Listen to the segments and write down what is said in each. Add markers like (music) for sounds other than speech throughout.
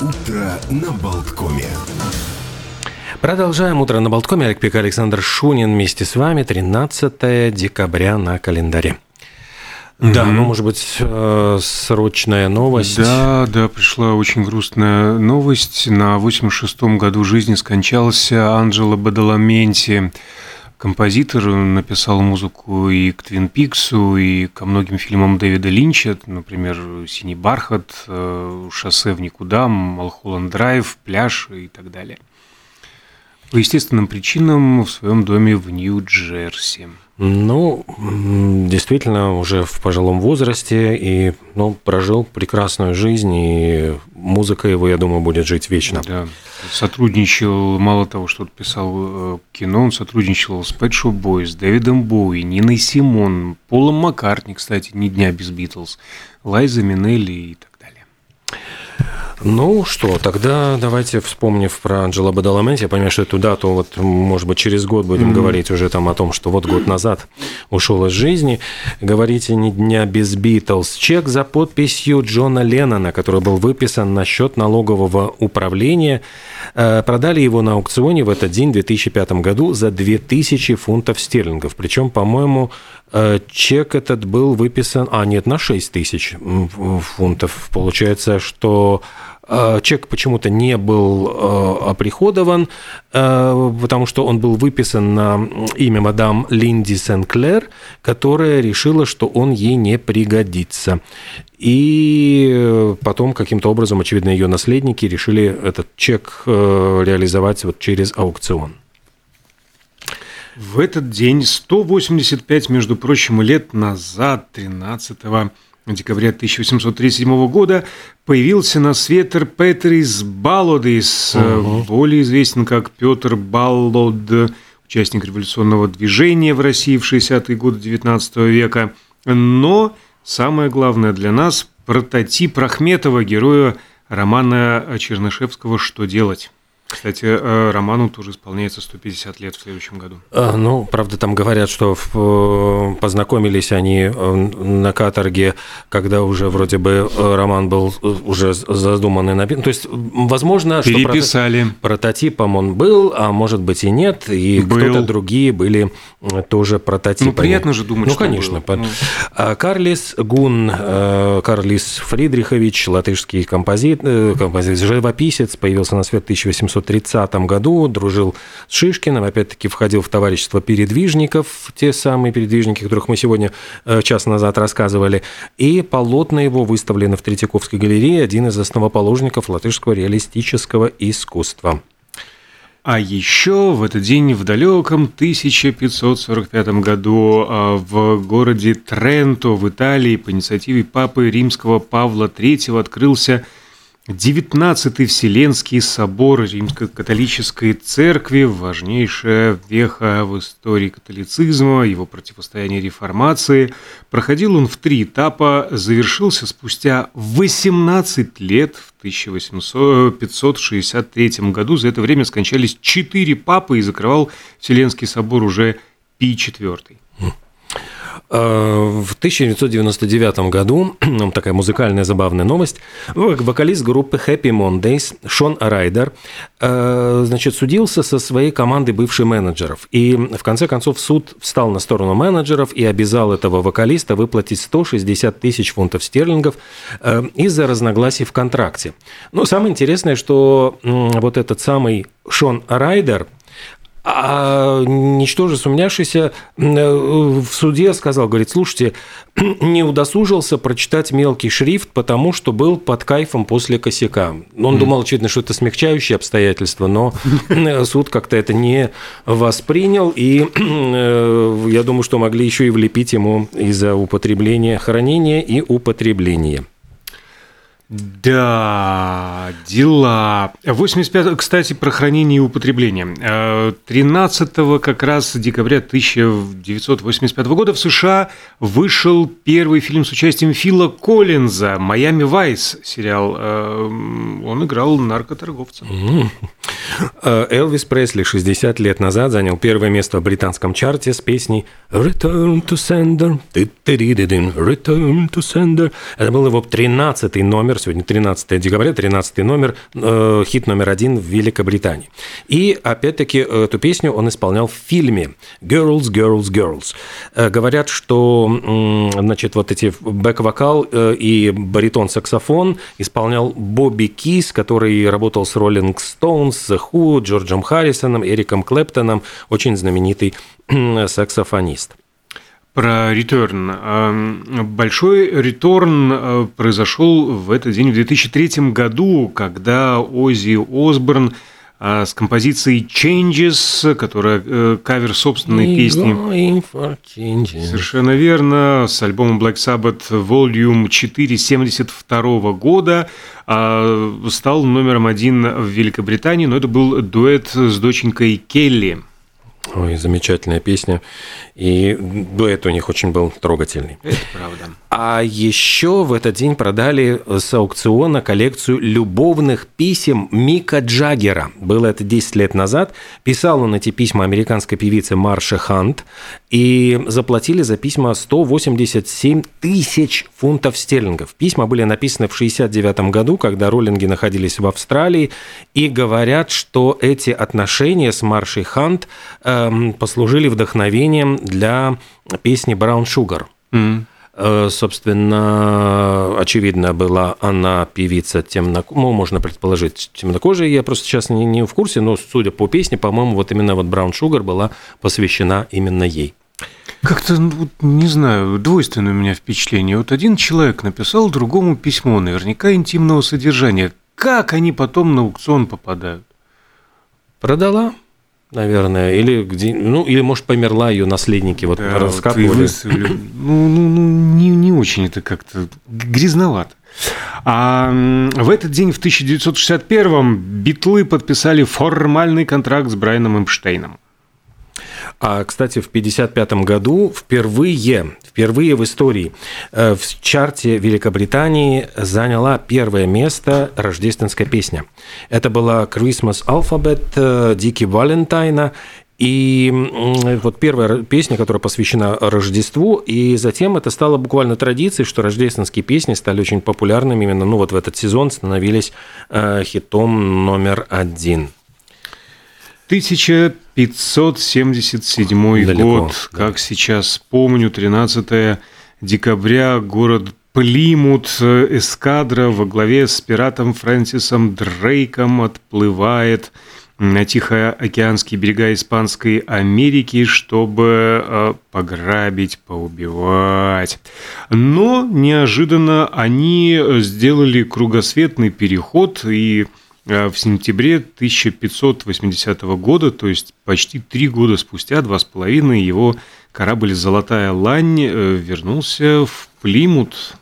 Утро на Болткоме. Продолжаем утро на Болткоме. Олег Пек, Александр Шунин вместе с вами. 13 декабря на календаре. Да, ну, может быть, э, срочная новость. Да, да, пришла очень грустная новость. На 86-м году жизни скончался Анджело Бадаламенти. Композитор написал музыку и к Твин Пиксу, и ко многим фильмам Дэвида Линча, например, «Синий бархат», э, «Шоссе в никуда», «Малхолланд драйв», «Пляж» и так далее. По естественным причинам в своем доме в Нью-Джерси. Ну, действительно, уже в пожилом возрасте и ну, прожил прекрасную жизнь, и музыка его, я думаю, будет жить вечно. Да. Сотрудничал, мало того, что писал э, кино, он сотрудничал с Pet Shop Boys, Дэвидом Боуи, Ниной Симон, Полом Маккартни, кстати, ни дня без Битлз, Лайза Минелли и так ну что, тогда давайте, вспомнив про Анджела Бадаламенти, я понимаю, что эту дату, вот, может быть, через год будем mm-hmm. говорить уже там о том, что вот год назад ушел из жизни. Говорите «Ни дня без Битлз». Чек за подписью Джона Леннона, который был выписан на счет налогового управления. Э, продали его на аукционе в этот день, в 2005 году, за 2000 фунтов стерлингов. Причем, по-моему, э, чек этот был выписан... А, нет, на 6 тысяч фунтов. Получается, что чек почему-то не был э, оприходован, э, потому что он был выписан на имя мадам Линди Сен-Клер, которая решила, что он ей не пригодится. И потом каким-то образом, очевидно, ее наследники решили этот чек реализовать вот через аукцион. В этот день, 185, между прочим, лет назад, 13 декабря 1837 года появился на свет Петрис Баллодис, угу. более известен как Петр Баллод, участник революционного движения в России в 60-е годы XIX века. Но самое главное для нас – прототип Рахметова, героя романа Чернышевского «Что делать?». Кстати, э, роману тоже исполняется 150 лет в следующем году. А, ну, правда, там говорят, что э, познакомились они э, на каторге, когда уже вроде бы роман был уже задуманный на... То есть, возможно, Переписали. что прототипом он был, а может быть и нет, и кто-то другие были тоже прототипами. Ну, приятно же думать, Ну, конечно. Было. Ну. Карлис Гун, Карлис Фридрихович, латышский композитор, композитор, живописец, появился на свет 1800 1930 году дружил с Шишкиным, опять-таки входил в товарищество передвижников, те самые передвижники, которых мы сегодня э, час назад рассказывали, и полотна его выставлены в Третьяковской галерее, один из основоположников латышского реалистического искусства. А еще в этот день в далеком 1545 году а, в городе Тренто в Италии по инициативе папы римского Павла III открылся 19-й Вселенский собор Римско-католической церкви, важнейшая веха в истории католицизма, его противостояние реформации. Проходил он в три этапа, завершился спустя 18 лет в 1563 году. За это время скончались четыре папы и закрывал Вселенский собор уже Пий IV. Э, в 1999 году, (clears throat) такая музыкальная забавная новость, вокалист группы Happy Mondays Шон Райдер э, значит, судился со своей командой бывших менеджеров. И в конце концов суд встал на сторону менеджеров и обязал этого вокалиста выплатить 160 тысяч фунтов стерлингов э, из-за разногласий в контракте. Но самое интересное, что вот этот самый Шон Райдер – а ничтоже сумняшися э, в суде сказал, говорит, слушайте, (clears throat) не удосужился прочитать мелкий шрифт, потому что был под кайфом после косяка. Он mm. думал, очевидно, что это смягчающие обстоятельства, но суд как-то это не воспринял, и (clears throat) э, я думаю, что могли еще и влепить ему из-за употребления хранения и употребления. Да, дела. 85 кстати, про хранение и употребление. 13 э, как раз декабря 1985 года в США вышел первый фильм с участием Фила Коллинза «Майами Вайс» сериал. Э, он играл наркоторговца. Э, Элвис Пресли 60 лет назад занял первое место в британском чарте с песней «Return to Sender». «Return to Sender». Это был его 13-й номер, сегодня 13 декабря, 13 номер, э, хит номер один в Великобритании. И, опять-таки, эту песню он исполнял в фильме «Girls, Girls, Girls». Э, говорят, что, значит, вот эти бэк-вокал э, и баритон-саксофон исполнял Бобби Кис, который работал с Rolling Stones, Who, Джорджем Харрисоном, Эриком Клэптоном, очень знаменитый (clears throat) саксофонист. Про ретерн. Большой реторн э, произошел в этот день в 2003 году, когда Оззи Осборн с композицией Changes, которая э, кавер собственной песни. Совершенно верно. С альбомом Black Sabbath Volume 4 72 года а, стал номером один в Великобритании, но это был дуэт с доченькой Келли. Ой, замечательная песня. И дуэт у них очень был трогательный. Это правда. А еще в этот день продали с аукциона коллекцию любовных писем Мика Джаггера. Было это 10 лет назад. Писал он эти письма американской певице Марше Хант. И заплатили за письма 187 тысяч фунтов стерлингов. Письма были написаны в 69 году, когда роллинги находились в Австралии. И говорят, что эти отношения с Маршей Хант эм, послужили вдохновением для песни «Браун Шугар». Mm. Собственно, очевидно, была она певица темнокожая, ну, можно предположить, темнокожая. Я просто сейчас не, не в курсе, но судя по песне, по-моему, вот именно вот Браун Шугар была посвящена именно ей. Как-то, ну, не знаю, двойственное у меня впечатление. Вот один человек написал другому письмо, наверняка интимного содержания. Как они потом на аукцион попадают? Продала наверное, или где, ну, или может померла ее наследники, вот да, раскапывали. Вот ну, ну, ну, не, не очень это как-то грязновато. А в этот день, в 1961-м, Битлы подписали формальный контракт с Брайаном Эпштейном. А, кстати, в 1955 году впервые, впервые в истории э, в чарте Великобритании заняла первое место рождественская песня. Это была Christmas Alphabet э, Дики Валентайна, и вот первая песня, которая посвящена Рождеству, и затем это стало буквально традицией, что рождественские песни стали очень популярными именно ну, вот в этот сезон, становились э, хитом номер один. 1577 Далеко, год, да. как сейчас помню, 13 декабря, город Плимут, эскадра во главе с пиратом Фрэнсисом Дрейком отплывает на Тихоокеанские берега Испанской Америки, чтобы э, пограбить, поубивать. Но неожиданно они сделали кругосветный переход и Э, в сентябре 1580 года, то есть почти три года спустя, два с половиной, его корабль «Золотая лань» э, вернулся в Плимут.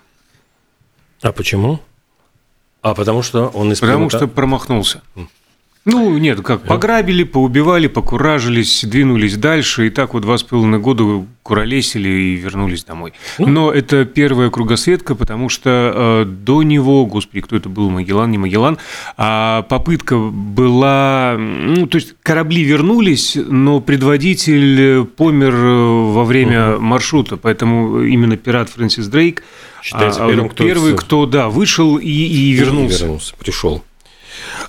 А почему? А потому что он из Потому Плимута... что промахнулся. Ну, нет, как, пограбили, поубивали, покуражились, двинулись дальше, и так вот два с половиной года куролесили и вернулись домой. Ну. Но это первая кругосветка, потому что э, до него, господи, кто это был, Магеллан, не Магеллан, а попытка была, ну, то есть корабли вернулись, но предводитель помер во время угу. маршрута, поэтому именно пират Фрэнсис Дрейк Считается а, первым, кто первый, кто, да, вышел и, и вернулся. И вернулся, пришел.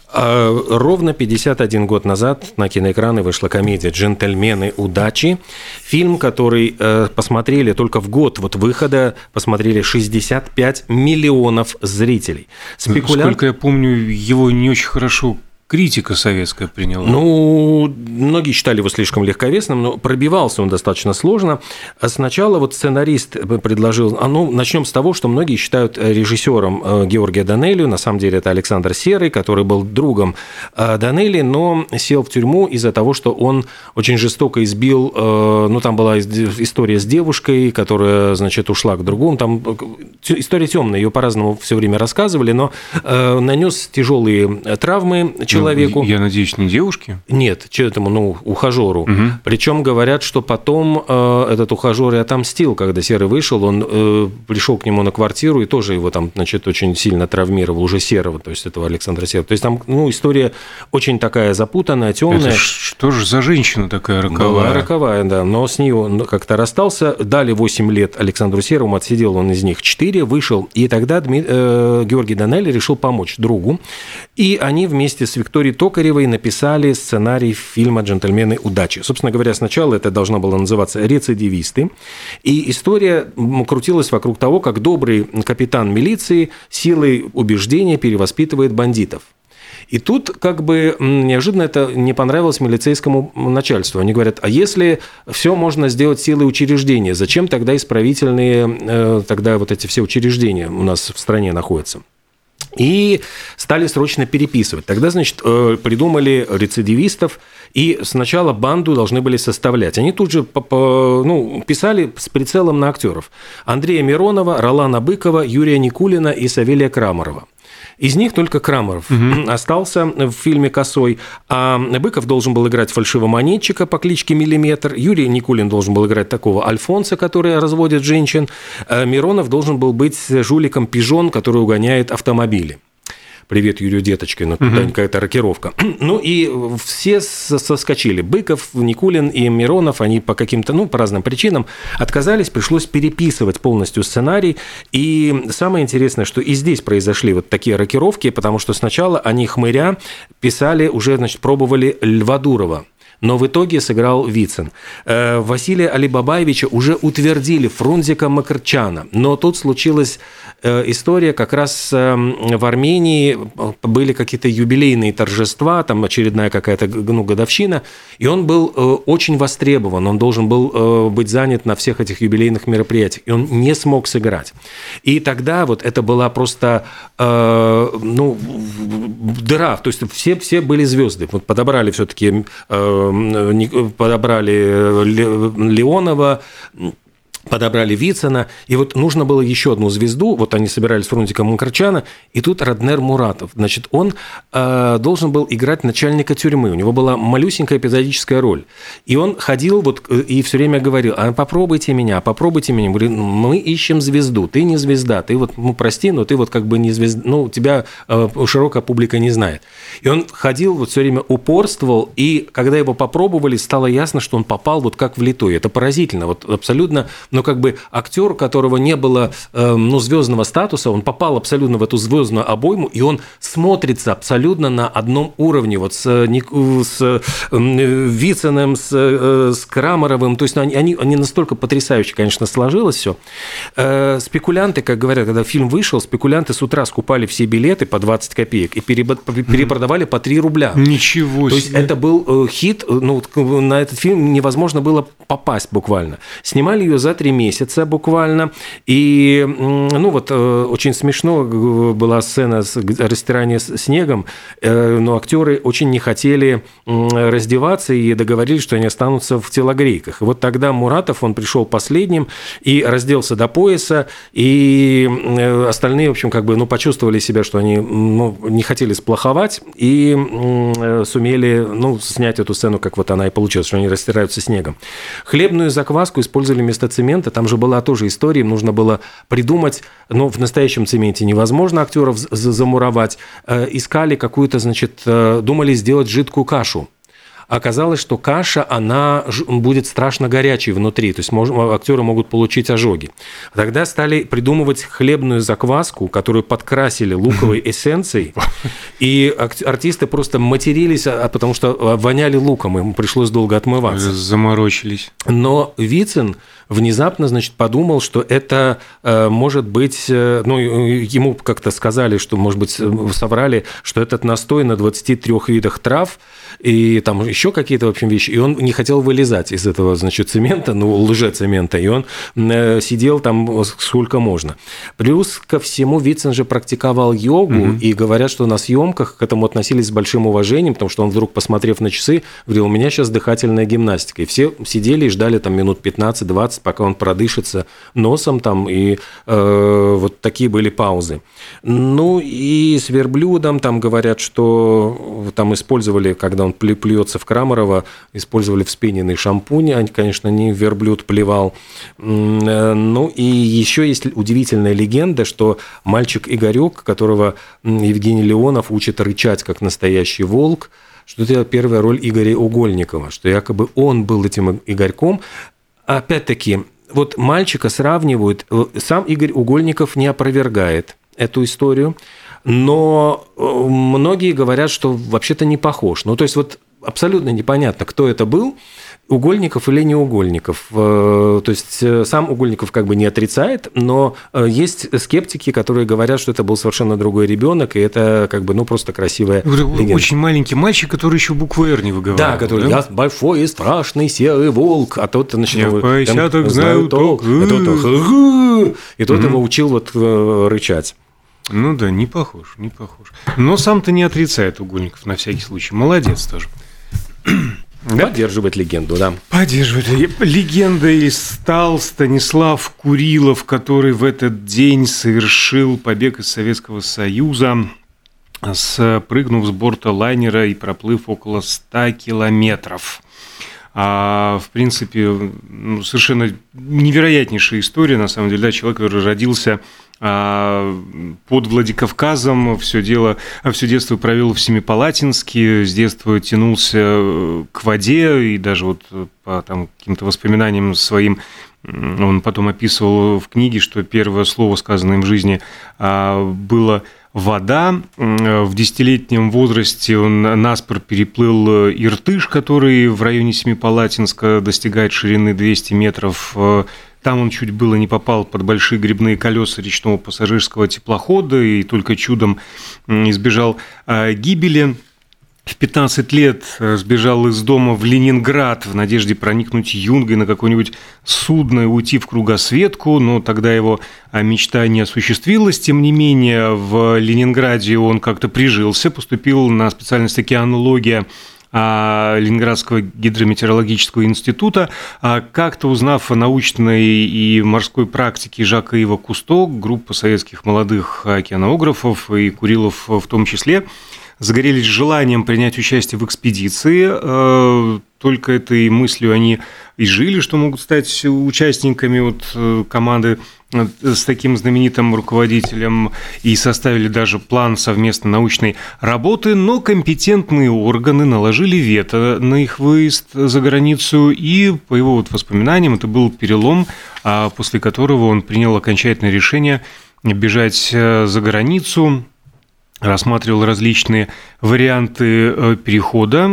А, ровно 51 год назад на киноэкраны вышла комедия «Джентльмены удачи». Фильм, который э, посмотрели только в год вот выхода, посмотрели 65 миллионов зрителей. Спекулянт... Сколько я помню, его не очень хорошо критика советская приняла? Ну, многие считали его слишком легковесным, но пробивался он достаточно сложно. А сначала вот сценарист предложил, а ну, начнем с того, что многие считают режиссером э, Георгия Данелию, на самом деле это Александр Серый, который был другом э, Данели, но сел в тюрьму из-за того, что он очень жестоко избил, э, ну, там была история с девушкой, которая, значит, ушла к другому, там история темная, ее по-разному все время рассказывали, но нанес тяжелые травмы человеку. Я надеюсь, не девушке? Нет, этому, ну, ухажеру. Угу. Причем говорят, что потом э, этот ухажер и отомстил, когда Серый вышел, он э, пришел к нему на квартиру и тоже его там, значит, очень сильно травмировал, уже Серого, то есть этого Александра Серого. То есть там, ну, история очень такая запутанная, темная. Это что же за женщина такая роковая? Была роковая, да, но с нее он как-то расстался. Дали 8 лет Александру Серому, отсидел он из них 4, вышел, и тогда Дми... э, Георгий Данелли решил помочь другу, и они вместе с Викторией Токаревой написали сценарий фильма «Джентльмены удачи». Собственно говоря, сначала это должно было называться «Рецидивисты», и история крутилась вокруг того, как добрый капитан милиции силой убеждения перевоспитывает бандитов. И тут как бы неожиданно это не понравилось милицейскому начальству. Они говорят, а если все можно сделать силой учреждения, зачем тогда исправительные, э, тогда вот эти все учреждения у нас в стране находятся? И стали срочно переписывать. Тогда, значит, э, придумали рецидивистов, и сначала банду должны были составлять. Они тут же ну, писали с прицелом на актеров. Андрея Миронова, Ролана Быкова, Юрия Никулина и Савелия Крамарова. Из них только Крамаров угу. (clears throat) остался в фильме «Косой», а Быков должен был играть фальшивомонетчика по кличке Миллиметр, Юрий Никулин должен был играть такого Альфонса, который разводит женщин, а Миронов должен был быть жуликом Пижон, который угоняет автомобили. Привет Юрию Деточкину, угу. туда какая-то рокировка. (clears throat) Ну и все соскочили. Быков, Никулин и Миронов, они по каким-то, ну, по разным причинам отказались, пришлось переписывать полностью сценарий. И самое интересное, что и здесь произошли вот такие рокировки, потому что сначала они хмыря писали, уже, значит, пробовали Льва Дурова но в итоге сыграл Вицин. Э, Василия Алибабаевича уже утвердили Фрунзика Макарчана, но тут случилась э, история, как раз эм, в Армении были какие-то юбилейные торжества, там очередная какая-то ну, годовщина, и он был э, очень востребован, он должен был быть занят на всех этих юбилейных мероприятиях, и он не смог сыграть. И тогда вот это была просто ну, дыра, то есть все, все были звезды. Вот подобрали все-таки подобрали Леонова, подобрали Вицина, и вот нужно было еще одну звезду, вот они собирались с Фрунзиком Макарчана, и тут Раднер Муратов, значит, он э, должен был играть начальника тюрьмы, у него была малюсенькая эпизодическая роль, и он ходил вот э, и все время говорил, а попробуйте меня, попробуйте меня, говорю, мы ищем звезду, ты не звезда, ты вот, ну прости, но ты вот как бы не звезда, ну тебя э, широкая публика не знает. И он ходил, вот все время упорствовал, и когда его попробовали, стало ясно, что он попал вот как влитой, это поразительно, вот абсолютно но как бы актер, у которого не было эм, ну, звездного статуса, он попал абсолютно в эту звездную обойму, и он смотрится абсолютно на одном уровне, вот с, с эм, Вициным, с, э, с Крамаровым, то есть они, они, они настолько потрясающе, конечно, сложилось все. Э, спекулянты, как говорят, когда фильм вышел, спекулянты с утра скупали все билеты по 20 копеек и перепродавали по 3 рубля. Ничего себе. То есть это был э, хит, ну, на этот фильм невозможно было попасть буквально. Снимали ее за 3 три месяца буквально. И, ну вот, э, очень смешно была сцена с растирания снегом, э, но актеры очень не хотели раздеваться и договорились, что они останутся в телогрейках. Вот тогда Муратов, он пришел последним и разделся до пояса, и э, остальные, в общем, как бы, ну, почувствовали себя, что они ну, не хотели сплоховать, и сумели, ну, снять эту сцену, как вот она и получилась, что они растираются снегом. Хлебную закваску использовали вместо цемента цемента. Там же была тоже история, им нужно было придумать, но в настоящем цементе невозможно актеров замуровать. Э, искали какую-то, значит, э, думали сделать жидкую кашу оказалось, что каша, она будет страшно горячей внутри, то есть актеры могут получить ожоги. Тогда стали придумывать хлебную закваску, которую подкрасили луковой эссенцией, и артисты просто матерились, а, потому что а, воняли луком, им пришлось долго отмываться. Заморочились. Но Вицин внезапно, значит, подумал, что это э, может быть, э, ну, ему как-то сказали, что, может быть, соврали, что этот настой на 23 видах трав, и там еще какие-то, в общем, вещи. И он не хотел вылезать из этого, значит, цемента, ну, лжецемента. И он э, сидел там сколько можно. Плюс ко всему Вицин же практиковал йогу, угу. и говорят, что на съемках к этому относились с большим уважением, потому что он вдруг, посмотрев на часы, говорил, у меня сейчас дыхательная гимнастика. И все сидели и ждали там минут 15-20, пока он продышится носом там, и э, вот такие были паузы. Ну и с верблюдом там говорят, что там использовали, когда он плюется в Крамарова, использовали вспененный шампунь, они, конечно, не верблюд плевал. Э, ну и еще есть удивительная легенда, что мальчик Игорек, которого Евгений Леонов учит рычать как настоящий волк, что это первая роль Игоря Угольникова, что якобы он был этим Игорьком. Опять-таки, вот мальчика сравнивают, э, сам Игорь Угольников не опровергает эту историю, но э, многие говорят, что вообще-то не похож. Ну, то есть вот абсолютно непонятно, кто это был, Угольников или не Угольников. Э, то есть э, сам Угольников как бы не отрицает, но э, есть скептики, которые говорят, что это был совершенно другой ребенок, и это как бы ну просто красивая легенда. Очень маленький мальчик, который еще букву «Р» не выговаривал. Да, который да? «Я большой и страшный серый волк», а тот значит, Я по знаю, знаю толк. И тот его учил вот рычать. Ну да, не похож, не похож. Но сам-то не отрицает Угольников на всякий случай. Молодец тоже. Поддерживает легенду, да. Поддерживает. Легендой стал Станислав Курилов, который в этот день совершил побег из Советского Союза, спрыгнув с борта лайнера и проплыв около 100 километров. А, в принципе, ну, совершенно невероятнейшая история, на самом деле, да, человек, который родился под Владикавказом, все дело, все детство провел в Семипалатинске, с детства тянулся э, к воде, и даже вот по там, каким-то воспоминаниям своим он потом описывал в книге, что первое слово, сказанное им в жизни, а, было вода. В десятилетнем возрасте он наспор переплыл Иртыш, который в районе Семипалатинска достигает ширины 200 метров. Там он чуть было не попал под большие грибные колеса речного пассажирского теплохода и только чудом избежал а, гибели. В 15 лет э, сбежал из дома в Ленинград в надежде проникнуть юнгой на какое-нибудь судно и уйти в кругосветку, но тогда его а, мечта не осуществилась. Тем не менее, в Ленинграде он как-то прижился, поступил на специальность океанология Ленинградского гидрометеорологического института. А, как-то узнав о научной и морской практике Жака Ива Кусто, группа советских молодых океанографов и Курилов в том числе, загорелись желанием принять участие в экспедиции. Э, только этой мыслью они и жили, что могут стать участниками вот э, команды с таким знаменитым руководителем и составили даже план совместной научной работы, но компетентные органы наложили вето на их выезд за границу, и по его вот воспоминаниям это был перелом, а после которого он принял окончательное решение бежать за границу, рассматривал различные варианты э, перехода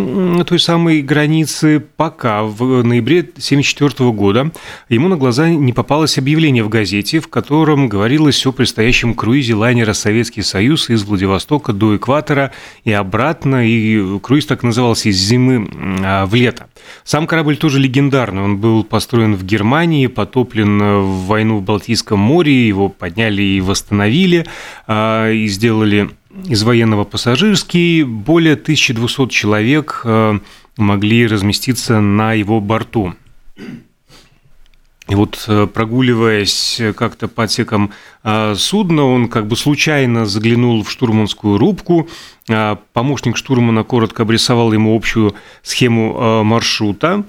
той самой границы, пока в ноябре 1974 года ему на глаза не попалось объявление в газете, в котором говорилось о предстоящем круизе лайнера «Советский Союз» из Владивостока до экватора и обратно, и круиз так назывался «Из зимы а, в лето». Сам корабль тоже легендарный, он был построен в Германии, потоплен в войну в Балтийском море, его подняли и восстановили, а, и сделали из военного пассажирский, более 1200 человек э, могли разместиться на его борту. И вот э, прогуливаясь как-то по отсекам э, судна, он как бы случайно заглянул в штурманскую рубку. Помощник штурмана коротко обрисовал ему общую схему маршрута.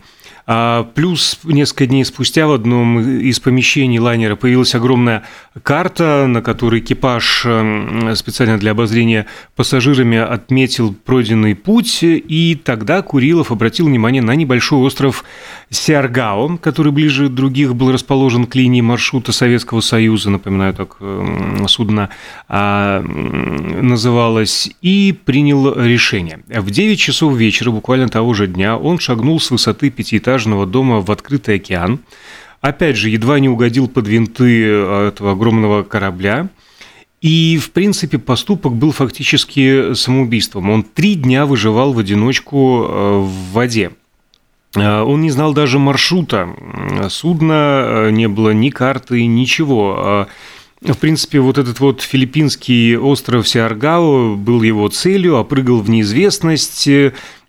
А, плюс несколько дней спустя в одном из помещений лайнера появилась огромная карта, на которой экипаж эм, специально для обозрения пассажирами отметил пройденный путь, и тогда Курилов обратил внимание на небольшой остров Сиаргао, который ближе других был расположен к линии маршрута Советского Союза, напоминаю, так эм, судно а, называлось, и принял решение. В 9 часов вечера, буквально того же дня, он шагнул с высоты пятиэтажного двухэтажного дома в открытый океан. Опять же, едва не угодил под винты э, этого огромного корабля. И, в принципе, поступок был фактически самоубийством. Он три дня выживал в одиночку э, в воде. Э, он не знал даже маршрута судна, не было ни карты, ничего. В принципе, вот этот вот филиппинский остров Сиаргао был его целью, опрыгал в неизвестность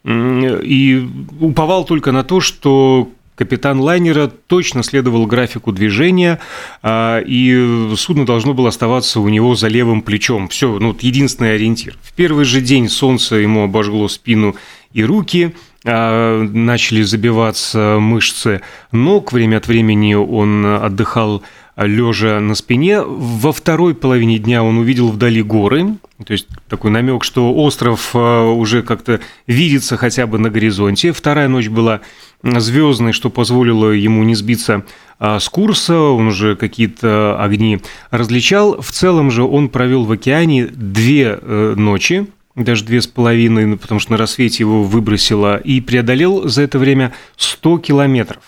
и уповал только на то, что капитан лайнера точно следовал графику движения, а, и судно должно было оставаться у него за левым плечом. Все, ну, единственный ориентир. В первый же день солнце ему обожгло спину и руки, а, начали забиваться мышцы ног, время от времени он отдыхал лежа на спине. Во второй половине дня он увидел вдали горы, то есть такой намек, что остров а, уже как-то видится хотя бы на горизонте. Вторая ночь была звездной, что позволило ему не сбиться а, с курса, он уже какие-то огни различал. В целом же он провел в океане две э, ночи, даже две с половиной, потому что на рассвете его выбросило, и преодолел за это время 100 километров.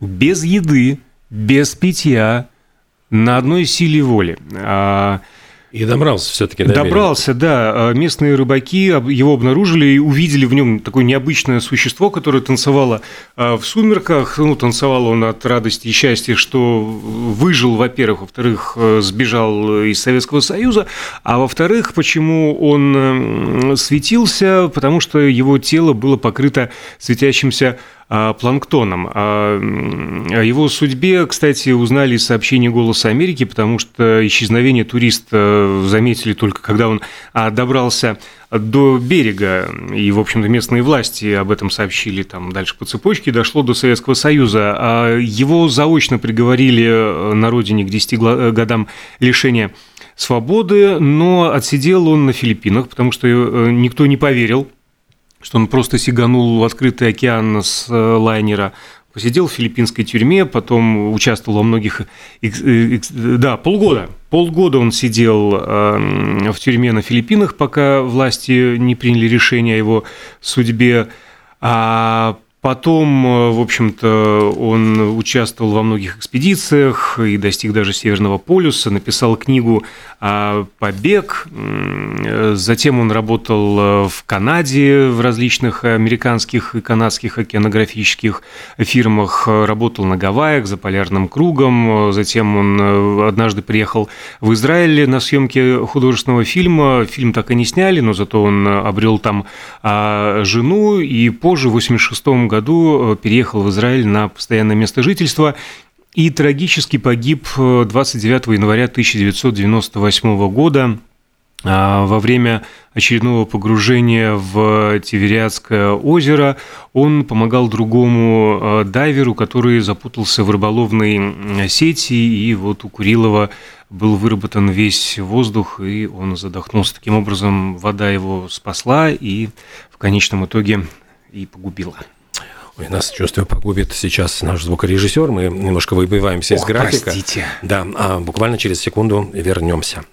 Без еды, без питья, на одной силе воли. И добрался все-таки до Добрался, да. А местные рыбаки его обнаружили и увидели в нем такое необычное существо, которое танцевало а, в сумерках. Ну, танцевал он от радости и счастья, что выжил, во-первых. Во-вторых, э, сбежал из Советского Союза. А во-вторых, почему он светился? Потому что его тело было покрыто светящимся планктоном. О его судьбе, кстати, узнали из сообщений «Голоса Америки», потому что исчезновение туриста заметили только когда он а, добрался до берега, и, в общем-то, местные власти об этом сообщили там дальше по цепочке, дошло до Советского Союза. А его заочно приговорили э, на родине к 10 годам лишения свободы, но отсидел он на Филиппинах, потому что э, никто не поверил что он просто сиганул в открытый океан с э, лайнера, посидел в филиппинской тюрьме, потом участвовал во многих... Да, полгода. Полгода он сидел эм, в тюрьме на Филиппинах, пока власти не приняли решение о его судьбе. А Потом, э, в общем-то, он участвовал во многих экспедициях и достиг даже Северного полюса, написал книгу «Побег». Затем он работал э, в Канаде в различных американских и канадских океанографических фирмах, работал на Гавайях за полярным кругом. Затем он э, однажды приехал в Израиль на съемки художественного фильма. Фильм так и не сняли, но зато он обрел там а, жену, и позже, в 1986 году, году э, переехал в Израиль на постоянное место жительства и трагически погиб 29 э, января 1998 года а, во время очередного погружения в Тивериадское озеро он помогал другому э, дайверу, который запутался в рыболовной сети, и вот у Курилова был выработан весь воздух, и он задохнулся. Таким образом, вода его спасла и в конечном итоге и погубила. Ой, нас чувствую погубит сейчас наш звукорежиссер. Мы немножко выбиваемся Ох, из графика. Простите. Да, а буквально через секунду вернемся.